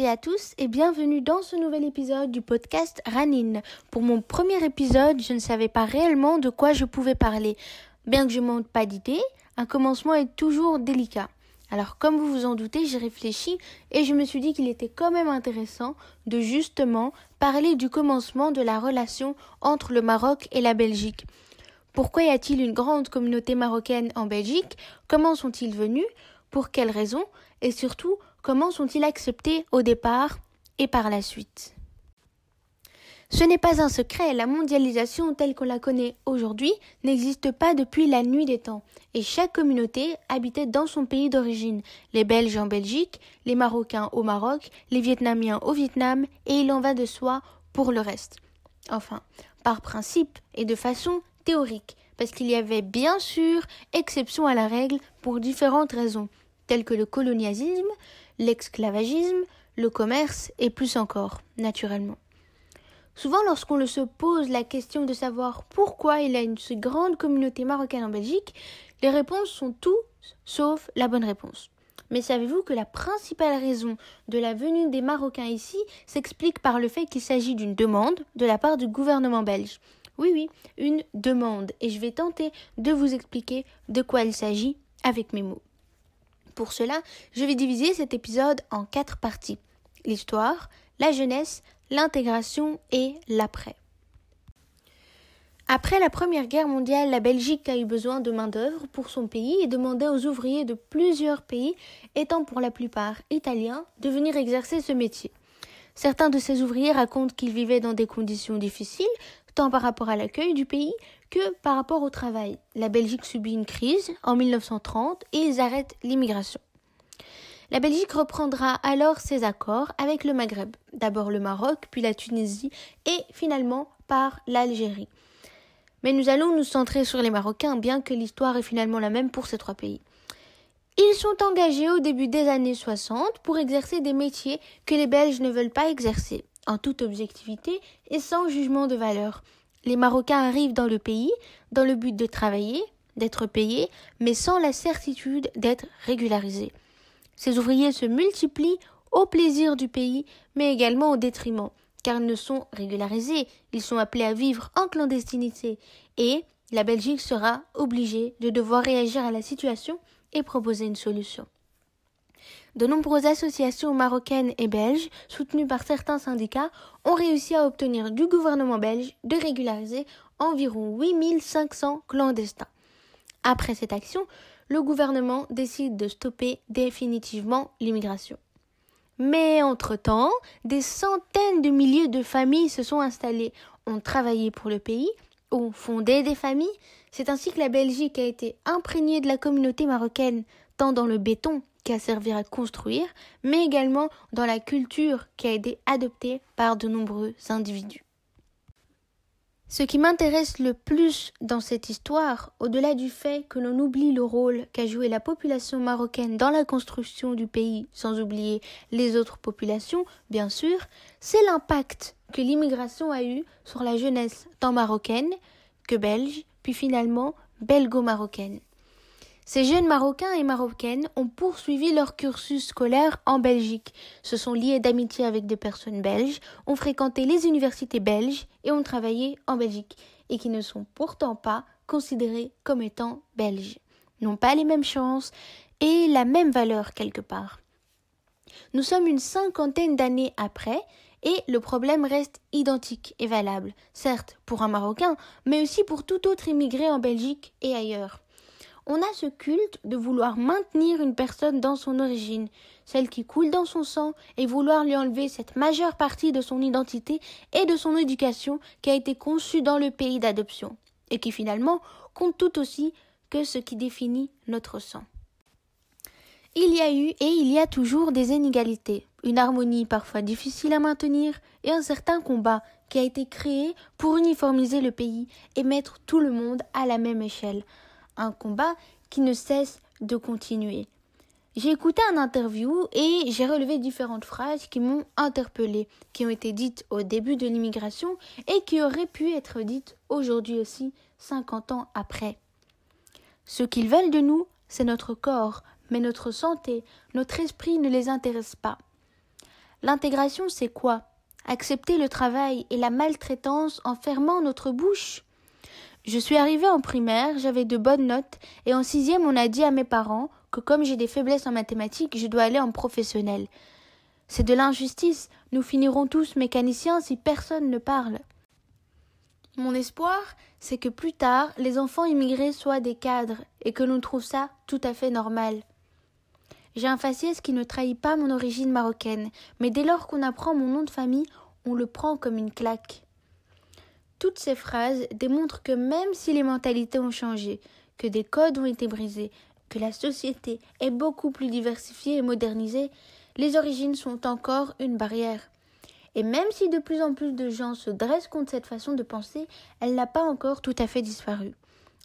et à tous et bienvenue dans ce nouvel épisode du podcast Ranin. Pour mon premier épisode, je ne savais pas réellement de quoi je pouvais parler. Bien que je manque pas d'idées, un commencement est toujours délicat. Alors comme vous vous en doutez, j'ai réfléchi et je me suis dit qu'il était quand même intéressant de justement parler du commencement de la relation entre le Maroc et la Belgique. Pourquoi y a-t-il une grande communauté marocaine en Belgique? Comment sont-ils venus? Pour quelles raisons? Et surtout, Comment sont-ils acceptés au départ et par la suite? Ce n'est pas un secret, la mondialisation telle qu'on la connaît aujourd'hui n'existe pas depuis la nuit des temps, et chaque communauté habitait dans son pays d'origine, les Belges en Belgique, les Marocains au Maroc, les Vietnamiens au Vietnam, et il en va de soi pour le reste. Enfin, par principe et de façon théorique, parce qu'il y avait bien sûr exception à la règle pour différentes raisons, telles que le colonialisme, l'esclavagisme, le commerce et plus encore, naturellement. Souvent, lorsqu'on se pose la question de savoir pourquoi il y a une si grande communauté marocaine en Belgique, les réponses sont tout sauf la bonne réponse. Mais savez-vous que la principale raison de la venue des Marocains ici s'explique par le fait qu'il s'agit d'une demande de la part du gouvernement belge? Oui, oui, une demande. Et je vais tenter de vous expliquer de quoi il s'agit avec mes mots. Pour cela, je vais diviser cet épisode en quatre parties. L'histoire, la jeunesse, l'intégration et l'après. Après la Première Guerre mondiale, la Belgique a eu besoin de main-d'œuvre pour son pays et demandait aux ouvriers de plusieurs pays, étant pour la plupart italiens, de venir exercer ce métier. Certains de ces ouvriers racontent qu'ils vivaient dans des conditions difficiles, tant par rapport à l'accueil du pays que par rapport au travail. La Belgique subit une crise en 1930 et ils arrêtent l'immigration. La Belgique reprendra alors ses accords avec le Maghreb, d'abord le Maroc, puis la Tunisie et finalement par l'Algérie. Mais nous allons nous centrer sur les Marocains, bien que l'histoire est finalement la même pour ces trois pays. Ils sont engagés au début des années 60 pour exercer des métiers que les Belges ne veulent pas exercer, en toute objectivité et sans jugement de valeur. Les Marocains arrivent dans le pays dans le but de travailler, d'être payés, mais sans la certitude d'être régularisés. Ces ouvriers se multiplient au plaisir du pays, mais également au détriment, car ils ne sont régularisés, ils sont appelés à vivre en clandestinité, et la Belgique sera obligée de devoir réagir à la situation et proposer une solution. De nombreuses associations marocaines et belges, soutenues par certains syndicats, ont réussi à obtenir du gouvernement belge de régulariser environ 8500 clandestins. Après cette action, le gouvernement décide de stopper définitivement l'immigration. Mais entre-temps, des centaines de milliers de familles se sont installées, ont travaillé pour le pays, ont fondé des familles. C'est ainsi que la Belgique a été imprégnée de la communauté marocaine, tant dans le béton qui à construire, mais également dans la culture qui a été adoptée par de nombreux individus. Ce qui m'intéresse le plus dans cette histoire, au-delà du fait que l'on oublie le rôle qu'a joué la population marocaine dans la construction du pays, sans oublier les autres populations, bien sûr, c'est l'impact que l'immigration a eu sur la jeunesse tant marocaine que belge, puis finalement belgo-marocaine. Ces jeunes Marocains et Marocaines ont poursuivi leur cursus scolaire en Belgique, se sont liés d'amitié avec des personnes belges, ont fréquenté les universités belges et ont travaillé en Belgique, et qui ne sont pourtant pas considérés comme étant belges, n'ont pas les mêmes chances et la même valeur quelque part. Nous sommes une cinquantaine d'années après, et le problème reste identique et valable, certes pour un Marocain, mais aussi pour tout autre immigré en Belgique et ailleurs on a ce culte de vouloir maintenir une personne dans son origine, celle qui coule dans son sang, et vouloir lui enlever cette majeure partie de son identité et de son éducation qui a été conçue dans le pays d'adoption, et qui finalement compte tout aussi que ce qui définit notre sang. Il y a eu et il y a toujours des inégalités, une harmonie parfois difficile à maintenir et un certain combat qui a été créé pour uniformiser le pays et mettre tout le monde à la même échelle, un combat qui ne cesse de continuer. J'ai écouté un interview et j'ai relevé différentes phrases qui m'ont interpellé, qui ont été dites au début de l'immigration et qui auraient pu être dites aujourd'hui aussi, 50 ans après. Ce qu'ils veulent de nous, c'est notre corps, mais notre santé, notre esprit ne les intéresse pas. L'intégration, c'est quoi? Accepter le travail et la maltraitance en fermant notre bouche? Je suis arrivée en primaire, j'avais de bonnes notes, et en sixième, on a dit à mes parents que comme j'ai des faiblesses en mathématiques, je dois aller en professionnel. C'est de l'injustice. Nous finirons tous mécaniciens si personne ne parle. Mon espoir, c'est que plus tard, les enfants immigrés soient des cadres et que l'on trouve ça tout à fait normal. J'ai un faciès qui ne trahit pas mon origine marocaine, mais dès lors qu'on apprend mon nom de famille, on le prend comme une claque. Toutes ces phrases démontrent que même si les mentalités ont changé, que des codes ont été brisés, que la société est beaucoup plus diversifiée et modernisée, les origines sont encore une barrière. Et même si de plus en plus de gens se dressent contre cette façon de penser, elle n'a pas encore tout à fait disparu.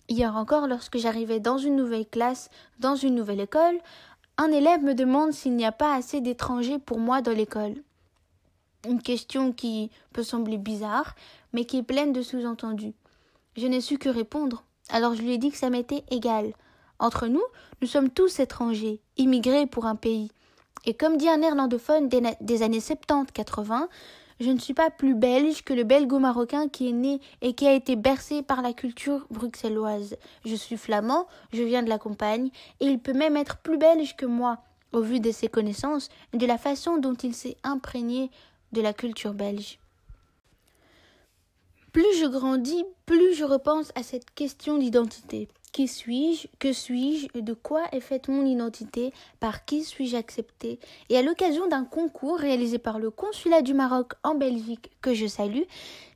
Hier encore, lorsque j'arrivais dans une nouvelle classe, dans une nouvelle école, un élève me demande s'il n'y a pas assez d'étrangers pour moi dans l'école. Une question qui peut sembler bizarre, mais qui est pleine de sous-entendus. Je n'ai su que répondre. Alors je lui ai dit que ça m'était égal. Entre nous, nous sommes tous étrangers, immigrés pour un pays. Et comme dit un néerlandophone des, années 70-80, je ne suis pas plus belge que le belgo-marocain qui est né et qui a été bercé par la culture bruxelloise. Je suis flamand, je viens de la campagne, et il peut même être plus belge que moi, au vu de ses connaissances et de la façon dont il s'est imprégné de la culture belge. Plus je grandis, plus je repense à cette question d'identité. Qui suis-je? Que suis-je? De quoi est faite mon identité? Par qui suis-je accepté Et à l'occasion d'un concours réalisé par le consulat du Maroc en Belgique, que je salue,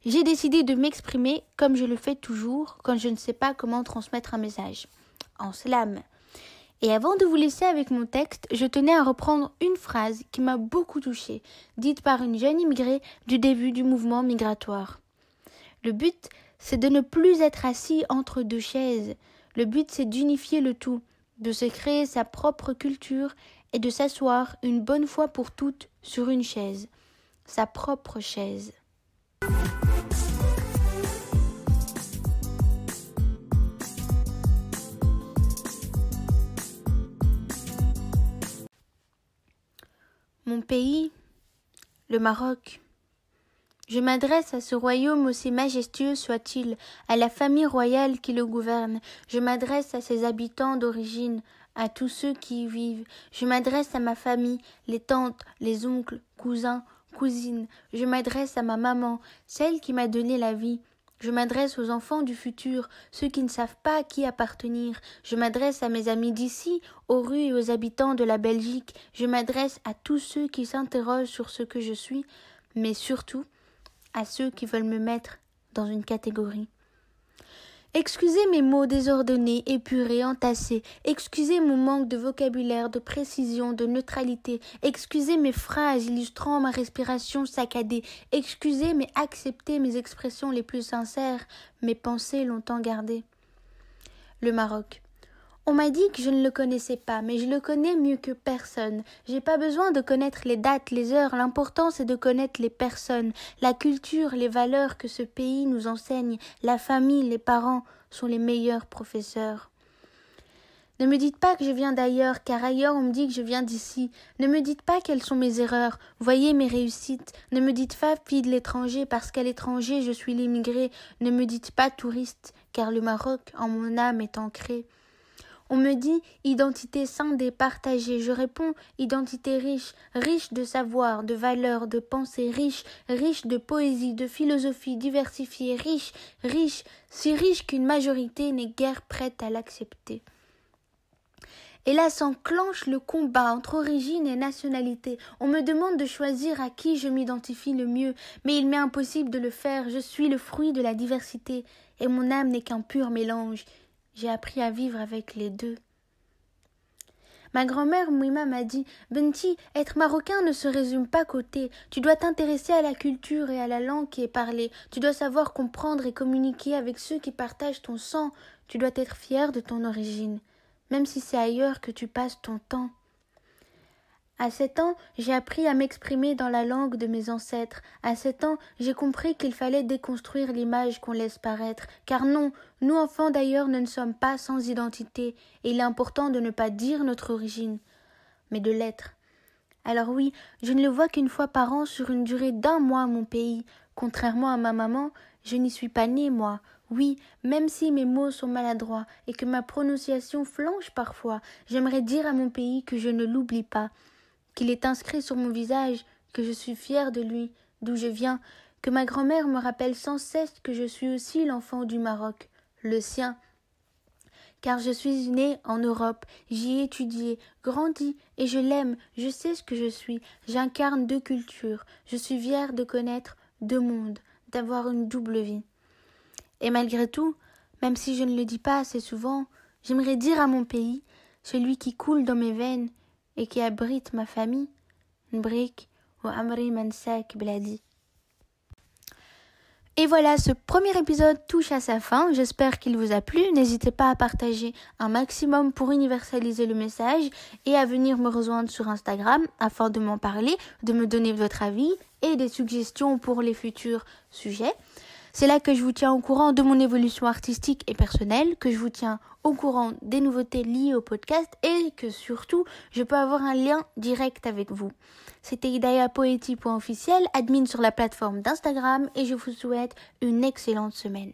j'ai décidé de m'exprimer comme je le fais toujours quand je ne sais pas comment transmettre un message. En slam. Et avant de vous laisser avec mon texte, je tenais à reprendre une phrase qui m'a beaucoup touchée, dite par une jeune immigrée du début du mouvement migratoire. Le but, c'est de ne plus être assis entre deux chaises, le but, c'est d'unifier le tout, de se créer sa propre culture et de s'asseoir une bonne fois pour toutes sur une chaise, sa propre chaise. Pays, le Maroc. Je m'adresse à ce royaume aussi majestueux soit-il, à la famille royale qui le gouverne, je m'adresse à ses habitants d'origine, à tous ceux qui y vivent, je m'adresse à ma famille, les tantes, les oncles, cousins, cousines, je m'adresse à ma maman, celle qui m'a donné la vie, je m'adresse aux enfants du futur, ceux qui ne savent pas à qui appartenir. Je m'adresse à mes amis d'ici, aux rues et aux habitants de la Belgique. Je m'adresse à tous ceux qui s'interrogent sur ce que je suis, mais surtout à ceux qui veulent me mettre dans une catégorie. Excusez mes mots désordonnés, épurés, entassés, excusez mon manque de vocabulaire, de précision, de neutralité, excusez mes phrases illustrant ma respiration saccadée, excusez mais acceptez mes expressions les plus sincères, mes pensées longtemps gardées. Le Maroc. On m'a dit que je ne le connaissais pas, mais je le connais mieux que personne. J'ai pas besoin de connaître les dates, les heures, l'important c'est de connaître les personnes, la culture, les valeurs que ce pays nous enseigne, la famille, les parents sont les meilleurs professeurs. Ne me dites pas que je viens d'ailleurs, car ailleurs on me dit que je viens d'ici. Ne me dites pas quelles sont mes erreurs, voyez mes réussites. Ne me dites pas fille de l'étranger, parce qu'à l'étranger je suis l'immigré. Ne me dites pas touriste, car le Maroc en mon âme est ancré. On me dit identité scindée, partagée. Je réponds identité riche, riche de savoir, de valeurs, de pensées, riche, riche de poésie, de philosophie diversifiée, riche, riche, si riche qu'une majorité n'est guère prête à l'accepter. Et là s'enclenche le combat entre origine et nationalité. On me demande de choisir à qui je m'identifie le mieux, mais il m'est impossible de le faire. Je suis le fruit de la diversité, et mon âme n'est qu'un pur mélange. J'ai appris à vivre avec les deux. Ma grand-mère Mouima m'a dit Benti, être marocain ne se résume pas côté. Tu dois t'intéresser à la culture et à la langue qui est parlée. Tu dois savoir comprendre et communiquer avec ceux qui partagent ton sang. Tu dois être fier de ton origine, même si c'est ailleurs que tu passes ton temps. À sept ans, j'ai appris à m'exprimer dans la langue de mes ancêtres. À sept ans, j'ai compris qu'il fallait déconstruire l'image qu'on laisse paraître. Car non, nous enfants d'ailleurs ne sommes pas sans identité, et il est important de ne pas dire notre origine, mais de l'être. Alors oui, je ne le vois qu'une fois par an sur une durée d'un mois, mon pays. Contrairement à ma maman, je n'y suis pas née, moi. Oui, même si mes mots sont maladroits et que ma prononciation flanche parfois, j'aimerais dire à mon pays que je ne l'oublie pas, qu'il est inscrit sur mon visage, que je suis fière de lui, d'où je viens, que ma grand-mère me rappelle sans cesse que je suis aussi l'enfant du Maroc, le sien. Car je suis née en Europe, j'y ai étudié, grandi, et je l'aime, je sais ce que je suis, j'incarne deux cultures, je suis fière de connaître deux mondes, d'avoir une double vie. Et malgré tout, même si je ne le dis pas assez souvent, j'aimerais dire à mon pays, celui qui coule dans mes veines et qui abrite ma famille, Nbrik ou Amri Mansak Bladi. Et voilà, ce premier épisode touche à sa fin. J'espère qu'il vous a plu. N'hésitez pas à partager un maximum pour universaliser le message et à venir me rejoindre sur Instagram afin de m'en parler, de me donner votre avis et des suggestions pour les futurs sujets. C'est là que je vous tiens au courant de mon évolution artistique et personnelle, que je vous tiens au courant des nouveautés liées au podcast et que surtout je peux avoir un lien direct avec vous. C'était Idaya admin sur la plateforme d'Instagram et je vous souhaite une excellente semaine.